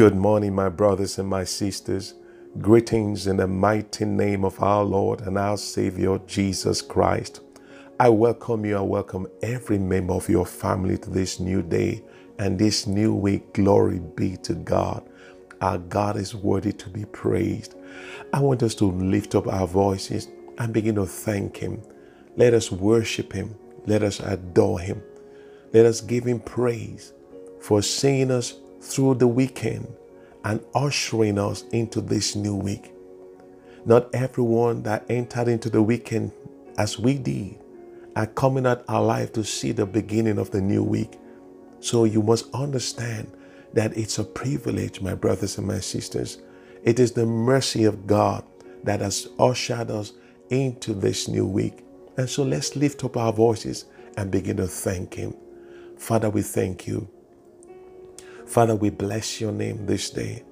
Good morning, my brothers and my sisters. Greetings in the mighty name of our Lord and our Savior, Jesus Christ. I welcome you. I welcome every member of your family to this new day and this new week. Glory be to God. Our God is worthy to be praised. I want us to lift up our voices and begin to thank Him. Let us worship Him. Let us adore Him. Let us give Him praise for seeing us through the weekend and ushering us into this new week. Not everyone that entered into the weekend as we did are coming out alive to see the beginning of the new week. So you must understand that it's a privilege, my brothers and my sisters. It is the mercy of God that has ushered us into this new week. And so let's lift up our voices and begin to thank Him. Father, we thank you. Father, we bless your name this day.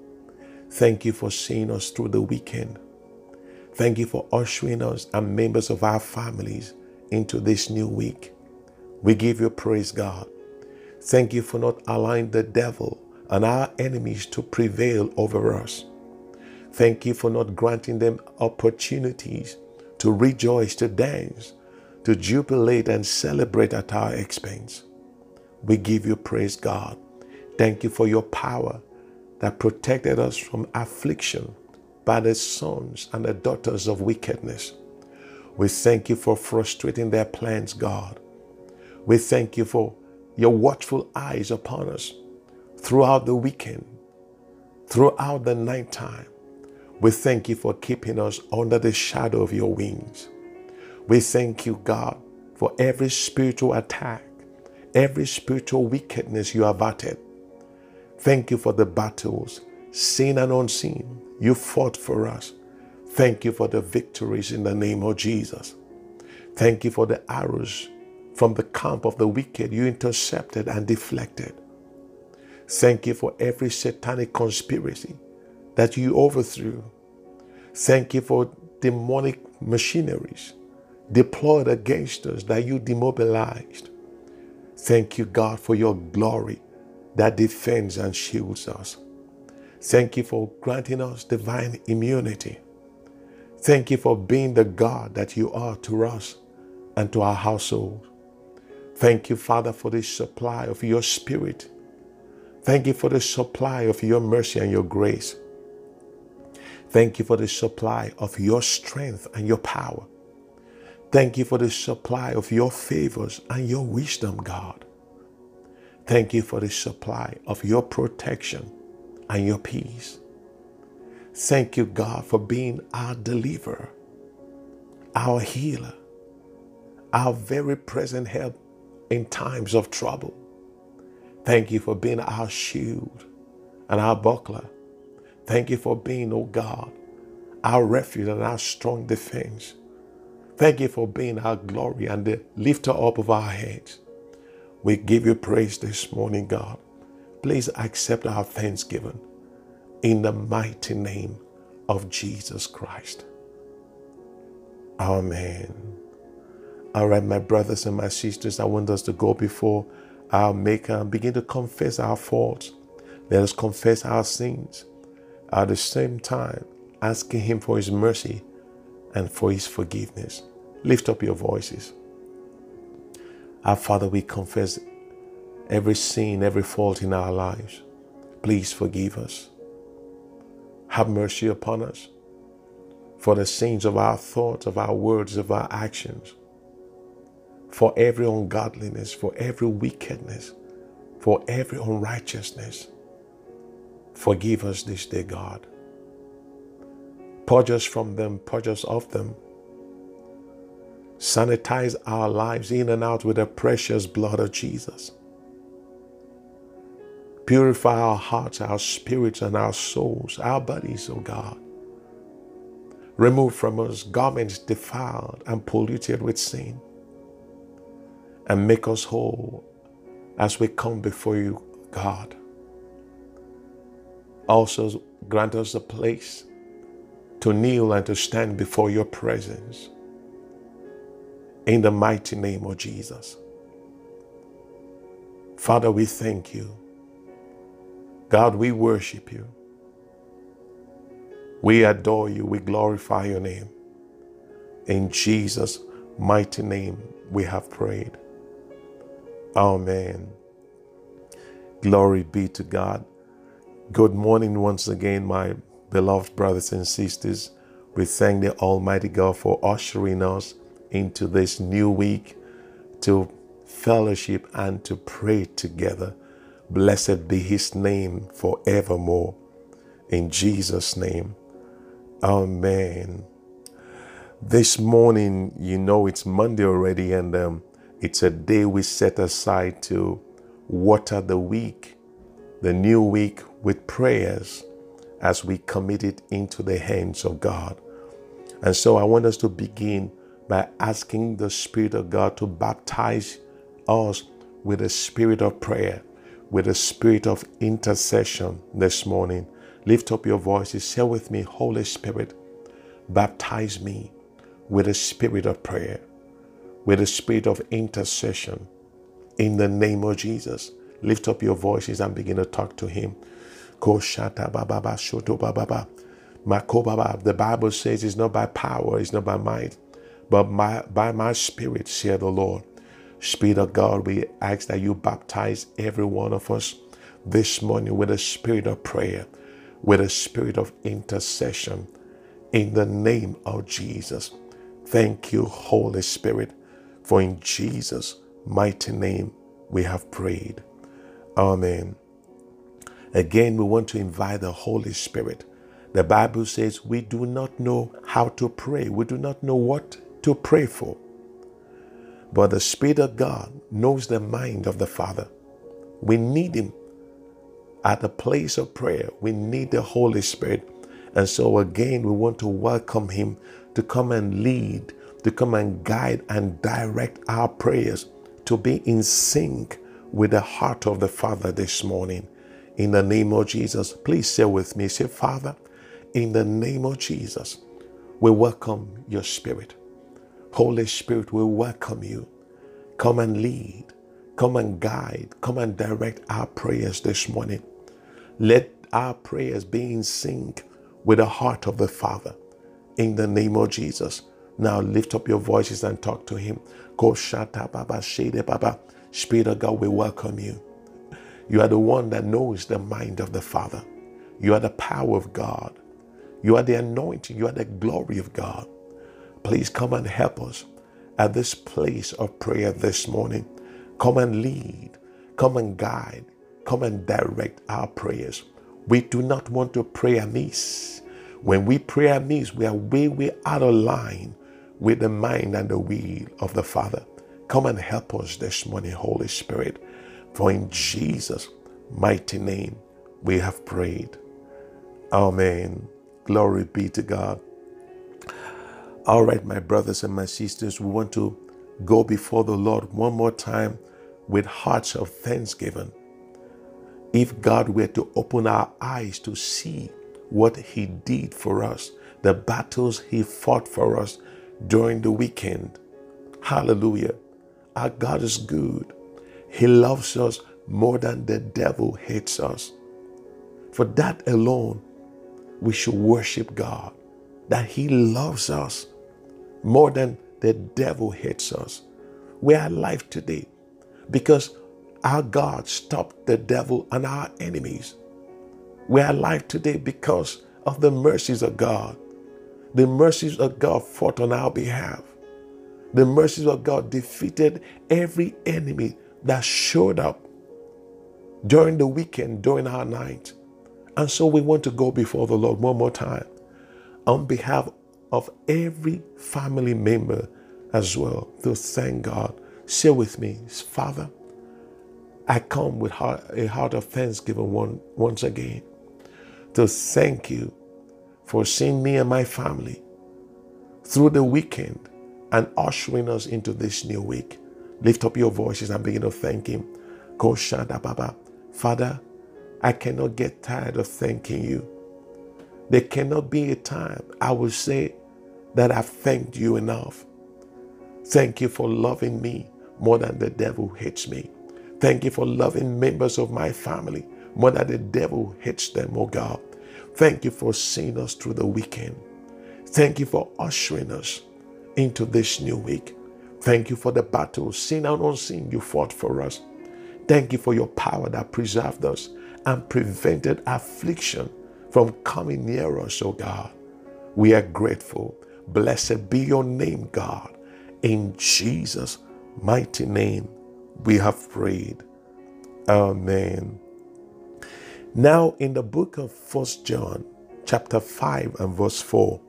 Thank you for seeing us through the weekend. Thank you for ushering us and members of our families into this new week. We give you praise, God. Thank you for not allowing the devil and our enemies to prevail over us. Thank you for not granting them opportunities to rejoice, to dance, to jubilate and celebrate at our expense. We give you praise, God. Thank you for your power that protected us from affliction by the sons and the daughters of wickedness. We thank you for frustrating their plans, God. We thank you for your watchful eyes upon us throughout the weekend, throughout the nighttime. We thank you for keeping us under the shadow of your wings. We thank you, God, for every spiritual attack, every spiritual wickedness you have averted Thank you for the battles, seen and unseen, you fought for us. Thank you for the victories in the name of Jesus. Thank you for the arrows from the camp of the wicked you intercepted and deflected. Thank you for every satanic conspiracy that you overthrew. Thank you for demonic machineries deployed against us that you demobilized. Thank you, God, for your glory that defends and shields us. Thank you for granting us divine immunity. Thank you for being the God that you are to us and to our household. Thank you, Father, for the supply of your Spirit. Thank you for the supply of your mercy and your grace. Thank you for the supply of your strength and your power. Thank you for the supply of your favors and your wisdom, God. Thank you for the supply of your protection and your peace. Thank you, God, for being our deliverer, our healer, our very present help in times of trouble. Thank you for being our shield and our buckler. Thank you for being, oh God, our refuge and our strong defense. Thank you for being our glory and the lifter up of our heads. We give you praise this morning, God. Please accept our thanksgiving in the mighty name of Jesus Christ. Amen. All right, my brothers and my sisters, I want us to go before our Maker and begin to confess our faults. Let us confess our sins at the same time, asking Him for His mercy and for His forgiveness. Lift up your voices. Our Father, we confess every sin, every fault in our lives. Please forgive us. Have mercy upon us for the sins of our thoughts, of our words, of our actions, for every ungodliness, for every wickedness, for every unrighteousness. Forgive us this day, God. Purge us from them, purge us of them sanitize our lives in and out with the precious blood of Jesus. Purify our hearts, our spirits, and our souls, our bodies, O oh God. Remove from us garments defiled and polluted with sin. And make us whole as we come before you, God. Also, grant us a place to kneel and to stand before your presence in the mighty name of Jesus. Father, we thank you. God, we worship you. We adore you. We glorify your name. In Jesus' mighty name, we have prayed. Amen. Glory be to God. Good morning once again, my beloved brothers and sisters. We thank the Almighty God for ushering us into this new week to fellowship and to pray together. Blessed be his name forevermore. In Jesus' name. Amen. This morning, you know, it's Monday already, and um, it's a day we set aside to water the week, the new week, with prayers as we commit it into the hands of God. And so I want us to begin by asking the Spirit of God to baptize us with a spirit of prayer, with a spirit of intercession this morning. Lift up your voices. Say with me, Holy Spirit, baptize me with a spirit of prayer, with a spirit of intercession. In the name of Jesus, lift up your voices and begin to talk to Him. The Bible says it's not by power, it's not by might, but my, by my spirit, said the Lord. Spirit of God, we ask that you baptize every one of us this morning with a spirit of prayer, with a spirit of intercession in the name of Jesus. Thank you, Holy Spirit, for in Jesus' mighty name we have prayed. Amen. Again, we want to invite the Holy Spirit. The Bible says we do not know how to pray, we do not know what to pray for. But the Spirit of God knows the mind of the Father. We need Him at the place of prayer. We need the Holy Spirit. And so, again, we want to welcome Him to come and lead, to come and guide and direct our prayers, to be in sync with the heart of the Father this morning. In the name of Jesus, please say with me, say, Father, in the name of Jesus, we welcome your Spirit. Holy Spirit, we welcome you. Come and lead, come and guide, come and direct our prayers this morning. Let our prayers be in sync with the heart of the Father. In the name of Jesus. Now lift up your voices and talk to Him. Go shata baba shede baba. Spirit of God, we welcome you. You are the one that knows the mind of the Father. You are the power of God. You are the anointing. You are the glory of God. Please come and help us at this place of prayer this morning. Come and lead. Come and guide. Come and direct our prayers. We do not want to pray amiss. When we pray amiss, we are way, way out of line with the mind and the will of the Father. Come and help us this morning, Holy Spirit. For in Jesus' mighty name we have prayed. Amen. Glory be to God. All right, my brothers and my sisters, we want to go before the Lord one more time with hearts of thanksgiving. If God were to open our eyes to see what He did for us, the battles He fought for us during the weekend, hallelujah. Our God is good. He loves us more than the devil hates us. For that alone, we should worship God, that He loves us more than the devil hates us. We are alive today because our God stopped the devil and our enemies. We are alive today because of the mercies of God. The mercies of God fought on our behalf. The mercies of God defeated every enemy that showed up during the weekend, during our night. And so we want to go before the Lord one more time on behalf of every family member as well to thank God. Share with me, Father, I come with a heart of thanksgiving one, once again to thank you for seeing me and my family through the weekend and ushering us into this new week. Lift up your voices and begin to thank Him. Koshada Baba. Father, I cannot get tired of thanking you. There cannot be a time I will say that I've thanked you enough. Thank you for loving me more than the devil hates me. Thank you for loving members of my family more than the devil hates them, oh God. Thank you for seeing us through the weekend. Thank you for ushering us into this new week. Thank you for the battle, seen and unseen, you fought for us. Thank you for your power that preserved us and prevented affliction from coming near us, oh God. We are grateful. Blessed be your name, God. In Jesus' mighty name, we have prayed. Amen. Now, in the book of First John, chapter 5 and verse 4,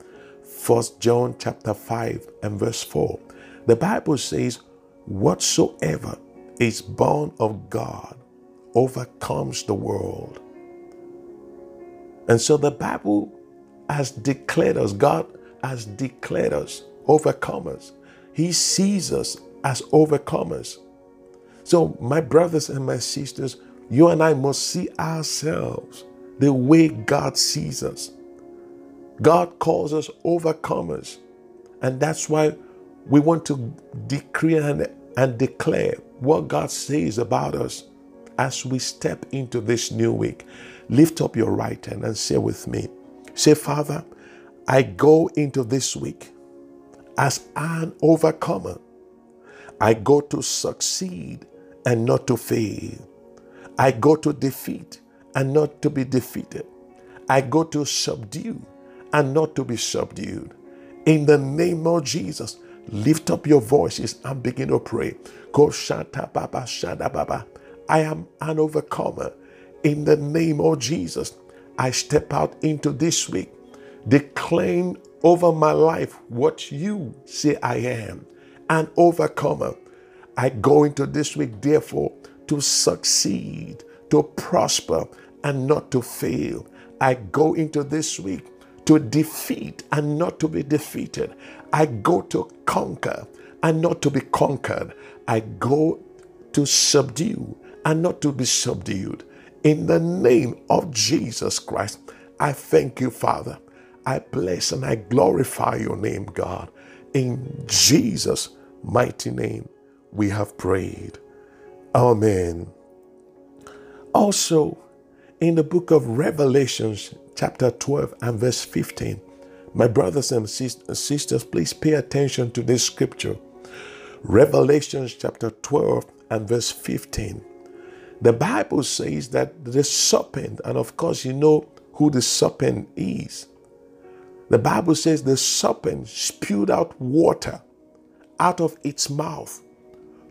First John chapter 5 and verse 4, the Bible says, Whatsoever is born of God overcomes the world. And so the Bible has declared us, God has declared us overcomers. He sees us as overcomers. So, my brothers and my sisters, you and I must see ourselves the way God sees us. God calls us overcomers. And that's why we want to decree and, and declare what God says about us as we step into this new week. Lift up your right hand and say with me, say, Father, I go into this week as an overcomer. I go to succeed and not to fail. I go to defeat and not to be defeated. I go to subdue and not to be subdued. In the name of Jesus, lift up your voices and begin to pray. Go shata baba shada baba. I am an overcomer. In the name of Jesus, I step out into this week, declaring over my life what you say I am an overcomer. I go into this week, therefore, to succeed, to prosper, and not to fail. I go into this week to defeat and not to be defeated. I go to conquer and not to be conquered. I go to subdue and not to be subdued. In the name of Jesus Christ, I thank you, Father. I bless and I glorify your name, God. In Jesus' mighty name, we have prayed. Amen. Also, in the book of Revelations, chapter 12 and verse 15, my brothers and sisters, please pay attention to this scripture. Revelations chapter 12 and verse 15. The Bible says that the serpent, and of course, you know who the serpent is. The Bible says the serpent spewed out water out of its mouth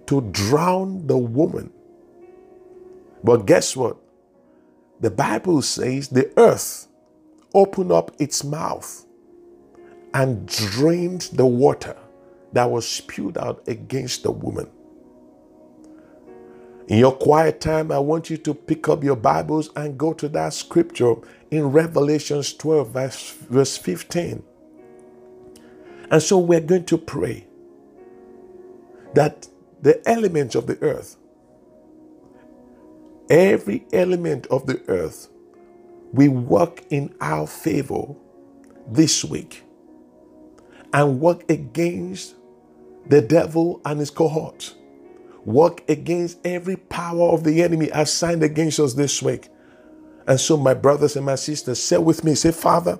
to drown the woman. But guess what? The Bible says the earth opened up its mouth and drained the water that was spewed out against the woman. In your quiet time, I want you to pick up your Bibles and go to that scripture in Revelations 12, verse, verse 15. And so we're going to pray that the elements of the earth, every element of the earth, we work in our favor this week and work against the devil and his cohorts work against every power of the enemy assigned against us this week. And so, my brothers and my sisters, say with me, say, Father,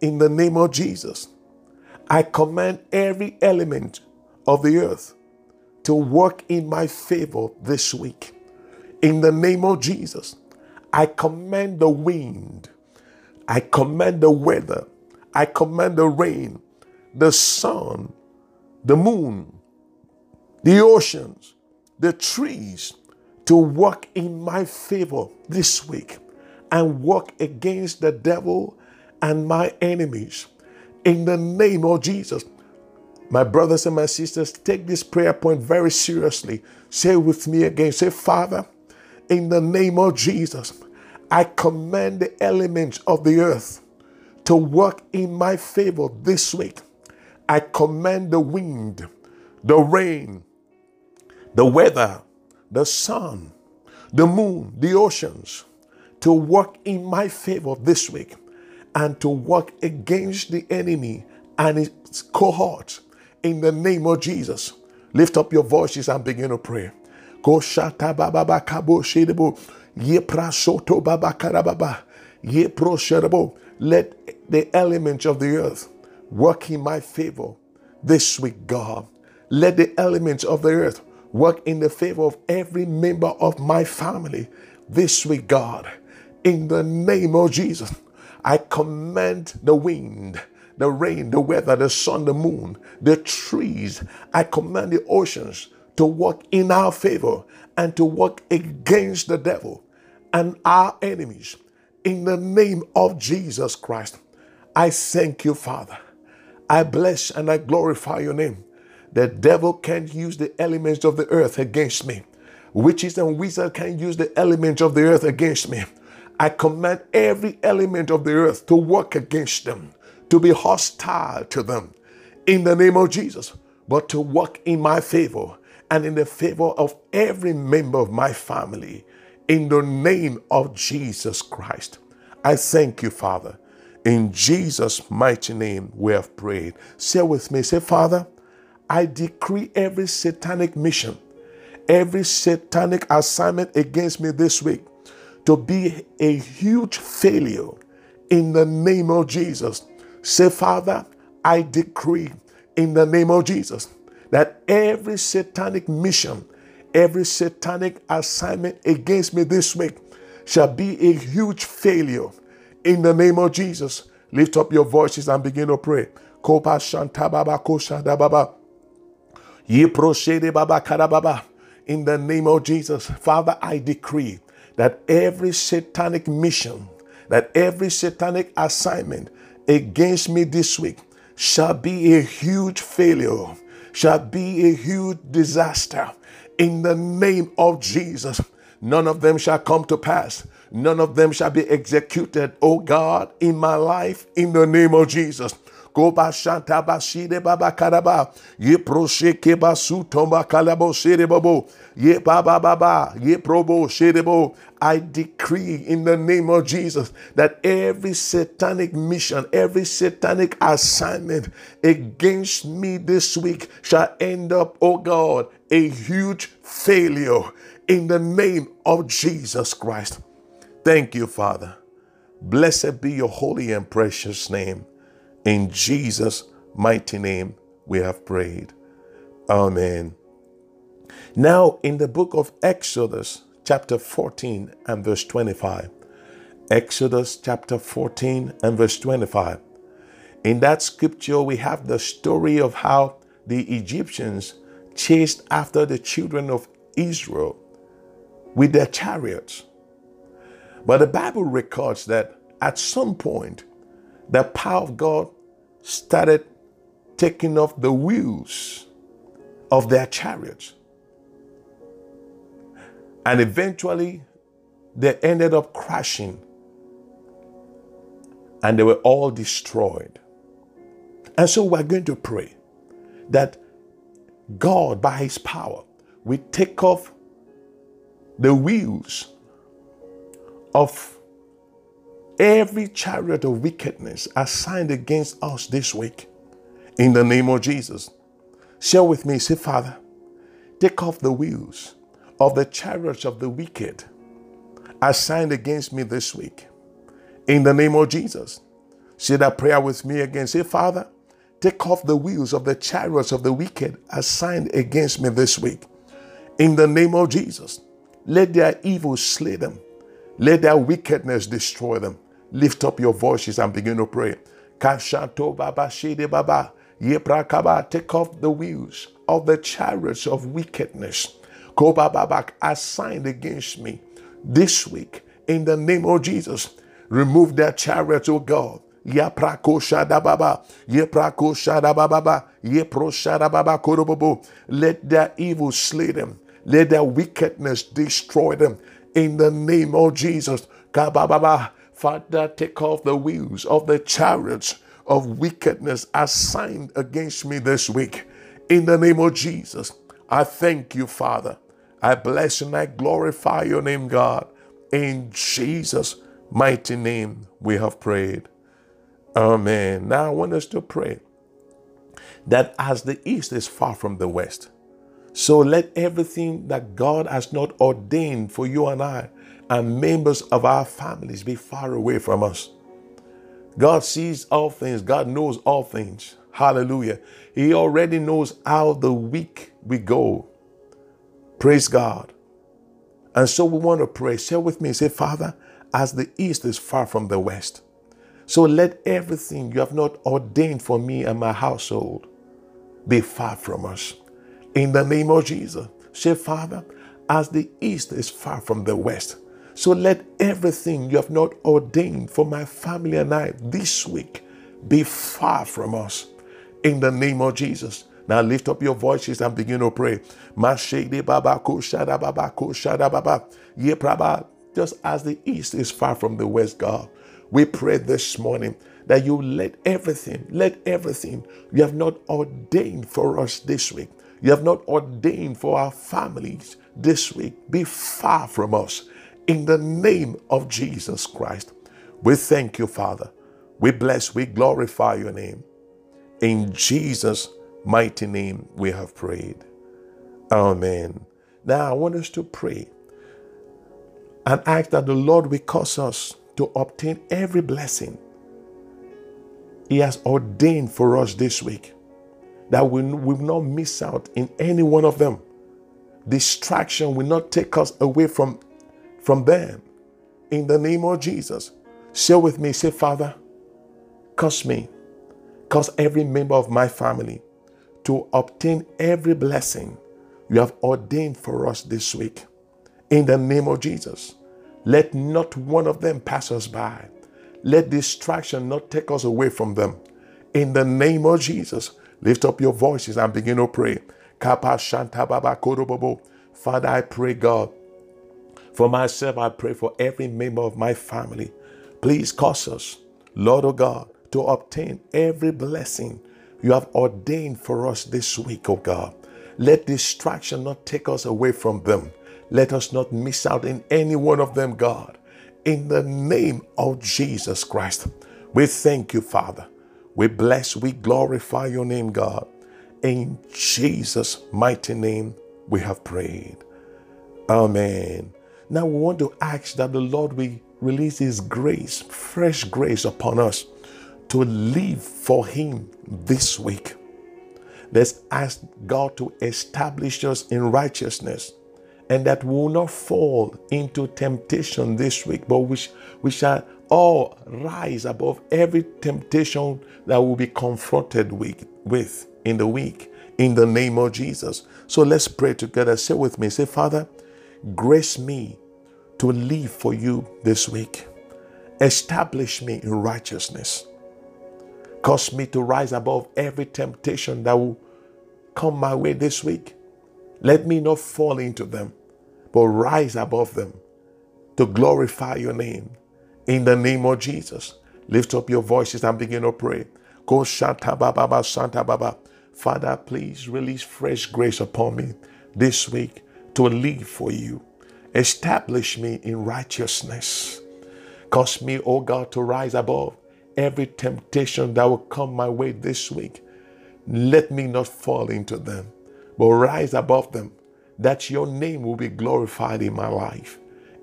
in the name of Jesus, I command every element of the earth to work in my favor this week. In the name of Jesus, I command the wind, I command the weather, I command the rain, the sun, the moon, the oceans, the trees to work in my favor this week and work against the devil and my enemies. In the name of Jesus. My brothers and my sisters, take this prayer point very seriously. Say with me again. Say, Father, in the name of Jesus, I command the elements of the earth to work in my favor this week. I command the wind, the rain, the weather, the sun, the moon, the oceans to work in my favor this week and to work against the enemy and its cohorts in the name of Jesus. Lift up your voices and begin to pray. Let the elements of the earth work in my favor this week, God. Let the elements of the earth work in the favor of every member of my family this week, God. In the name of Jesus, I command the wind, the rain, the weather, the sun, the moon, the trees. I command the oceans to work in our favor and to work against the devil and our enemies. In the name of Jesus Christ, I thank you, Father. I bless and I glorify your name. The devil can't use the elements of the earth against me. Witches and wizards can't use the elements of the earth against me. I command every element of the earth to work against them, to be hostile to them in the name of Jesus, but to work in my favor and in the favor of every member of my family in the name of Jesus Christ. I thank you, Father. In Jesus' mighty name, we have prayed. Say with me, say, Father, I decree every satanic mission, every satanic assignment against me this week to be a huge failure in the name of Jesus. Say, Father, I decree in the name of Jesus that every satanic mission, every satanic assignment against me this week shall be a huge failure in the name of Jesus. Lift up your voices and begin to pray. In the name of Jesus, Father, I decree that every satanic mission, that every satanic assignment against me this week shall be a huge failure, shall be a huge disaster. In the name of Jesus, none of them shall come to pass. None of them shall be executed, oh God, in my life, in the name of Jesus. Koba shanta bashide baba karaba. Ye proshe keba su tomba kalabo. Ye baba baba. Ye probo shedebo. I decree in the name of Jesus that every satanic mission, every satanic assignment against me this week shall end up, oh God, a huge failure in the name of Jesus Christ. Thank you, Father. Blessed be your holy and precious name. In Jesus' mighty name, we have prayed. Amen. Now, in the book of Exodus, chapter 14 and verse 25, Exodus chapter 14 and verse 25, in that scripture, we have the story of how the Egyptians chased after the children of Israel with their chariots. But the Bible records that at some point, the power of God started taking off the wheels of their chariots. And eventually, they ended up crashing and they were all destroyed. And so we're going to pray that God, by His power, will take off the wheels of every chariot of wickedness assigned against us this week. In the name of Jesus. Share with me, say, Father, take off the wheels of the chariots of the wicked assigned against me this week. In the name of Jesus. Say that prayer with me again. Say, Father, take off the wheels of the chariots of the wicked assigned against me this week. In the name of Jesus. Let their evil slay them. Let their wickedness destroy them. Lift up your voices and begin to pray. Kashato Baba Shede Baba. Take off the wheels of the chariots of wickedness. Kobababak assigned against me this week in the name of Jesus. Remove their chariots, O God. Yaprako Shadababa, Yeprako Shadababa, Yepro Shadababa Korobobo. Let their evil slay them. Let their wickedness destroy them in the name of Jesus. Kabababa. Father, take off the wheels of the chariots of wickedness assigned against me this week. In the name of Jesus, I thank you, Father. I bless and I glorify your name, God. In Jesus' mighty name, we have prayed. Amen. Now I want us to pray that as the east is far from the west, So let everything that God has not ordained for you and I and members of our families be far away from us. God sees all things, God knows all things. Hallelujah. He already knows how the week we go. Praise God. And so we want to pray. Share with me. Say, Father, as the east is far from the west, so let everything you have not ordained for me and my household be far from us. In the name of Jesus. Say, Father, as the east is far from the west, so let everything you have not ordained for my family and I this week be far from us. In the name of Jesus. Now lift up your voices and begin to pray. Just as the east is far from the west, God, we pray this morning that you let everything, let everything you have not ordained for us this week, you have not ordained for our families this week, be far from us. In the name of Jesus Christ, we thank you, Father. We bless, we glorify your name. In Jesus' mighty name, we have prayed. Amen. Now, I want us to pray and ask that the Lord will cause us to obtain every blessing He has ordained for us this week that we will not miss out in any one of them. Distraction will not take us away from, from them. In the name of Jesus, share with me, say, Father, cause me, cause every member of my family to obtain every blessing you have ordained for us this week. In the name of Jesus, let not one of them pass us by. Let distraction not take us away from them. In the name of Jesus, Lift up your voices and begin to pray. Father, I pray, God, for myself, I pray for every member of my family. Please cause us, Lord of God, to obtain every blessing you have ordained for us this week, oh God. Let distraction not take us away from them. Let us not miss out in any one of them, God. In the name of Jesus Christ, we thank you, Father. We bless, we glorify your name, God. In Jesus' mighty name, we have prayed. Amen. Now we want to ask that the Lord will release His grace, fresh grace upon us to live for Him this week. Let's ask God to establish us in righteousness and that we will not fall into temptation this week, but we, we shall all rise above every temptation that we'll be confronted with, with in the week in the name of Jesus. So let's pray together. Say with me, say, Father, grace me to live for you this week. Establish me in righteousness. Cause me to rise above every temptation that will come my way this week. Let me not fall into them, but rise above them to glorify your name in the name of Jesus. Lift up your voices and begin to pray. Go Santa Baba Santa Baba. Father, please release fresh grace upon me this week to live for you. Establish me in righteousness. Cause me, oh God, to rise above every temptation that will come my way this week. Let me not fall into them, but rise above them, that your name will be glorified in my life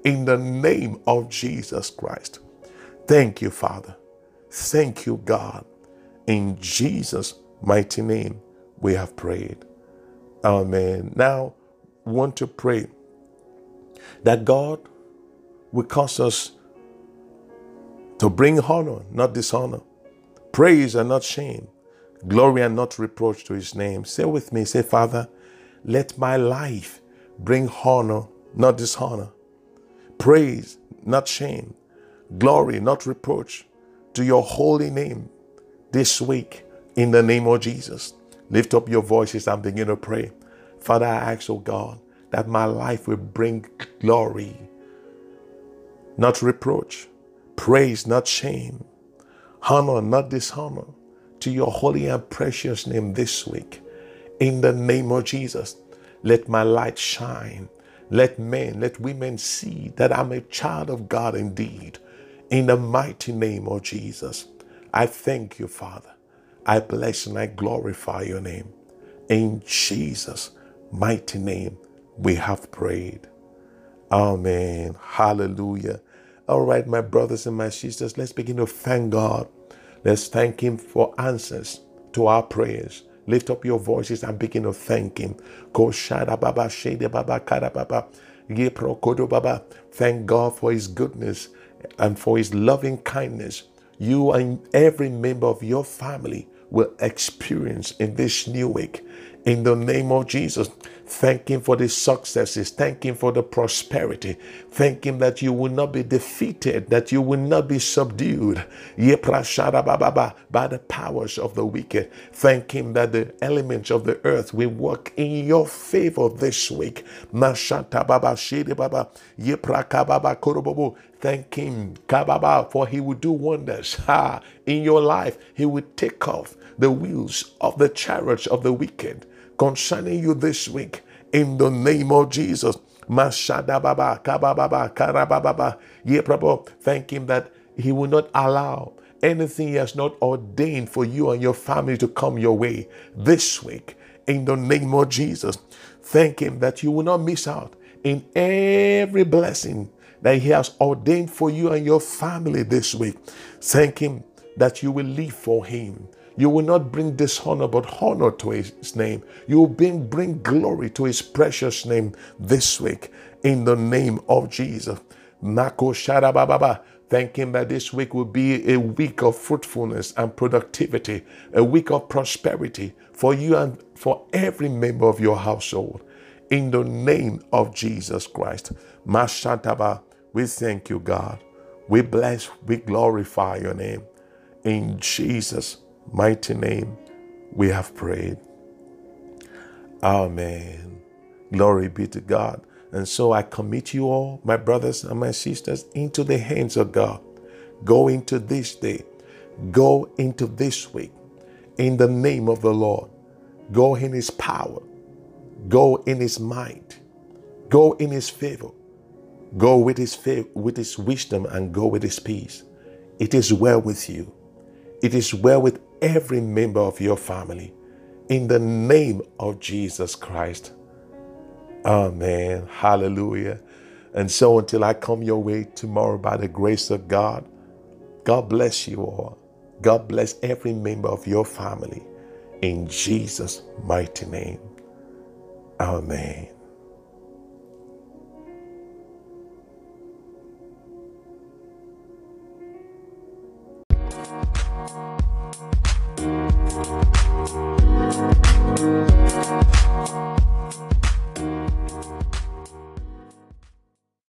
in the name of Jesus Christ. Thank you, Father. Thank you, God. In Jesus' mighty name, we have prayed. Amen. Now, want to pray that God will cause us to bring honor, not dishonor, praise and not shame, glory and not reproach to his name. Say with me, say, Father, let my life bring honor, not dishonor, praise, not shame, glory, not reproach to your holy name this week in the name of Jesus. Lift up your voices and begin to pray. Father, I ask, oh God, that my life will bring glory, not reproach, praise, not shame, honor, not dishonor to your holy and precious name this week. In the name of Jesus, let my light shine let men, let women see that I'm a child of God indeed. In the mighty name of Jesus, I thank you, Father. I bless and I glorify your name. In Jesus' mighty name we have prayed. Amen. Hallelujah. All right, my brothers and my sisters, let's begin to thank God. Let's thank Him for answers to our prayers. Lift up your voices and begin to thank Him. Thank God for His goodness and for His loving kindness. You and every member of your family will experience in this new week. In the name of Jesus, Thank Him for the successes. Thank Him for the prosperity. Thank Him that you will not be defeated, that you will not be subdued by the powers of the wicked. Thank Him that the elements of the earth will work in your favor this week. Thank Him, for He will do wonders in your life. He will take off the wheels of the chariots of the wicked concerning you this week in the name of Jesus. Prabhu, thank Him that He will not allow anything He has not ordained for you and your family to come your way this week in the name of Jesus. Thank Him that you will not miss out in every blessing that He has ordained for you and your family this week. Thank Him that you will live for Him. You will not bring dishonor, but honor to his name. You will bring, bring glory to his precious name this week in the name of Jesus. Nako Sharababa. Thank Him that this week will be a week of fruitfulness and productivity, a week of prosperity for you and for every member of your household. In the name of Jesus Christ. Mashantaba, we thank you, God. We bless, we glorify your name. In Jesus' mighty name we have prayed. Amen. Glory be to God. And so I commit you all, my brothers and my sisters, into the hands of God. Go into this day. Go into this week in the name of the Lord. Go in His power. Go in His might. Go in His favor. Go with His favor, with His wisdom, and go with His peace. It is well with you. It is well with every member of your family. In the name of Jesus Christ. Amen. Hallelujah. And so until I come your way tomorrow by the grace of God, God bless you all. God bless every member of your family. In Jesus' mighty name. Amen.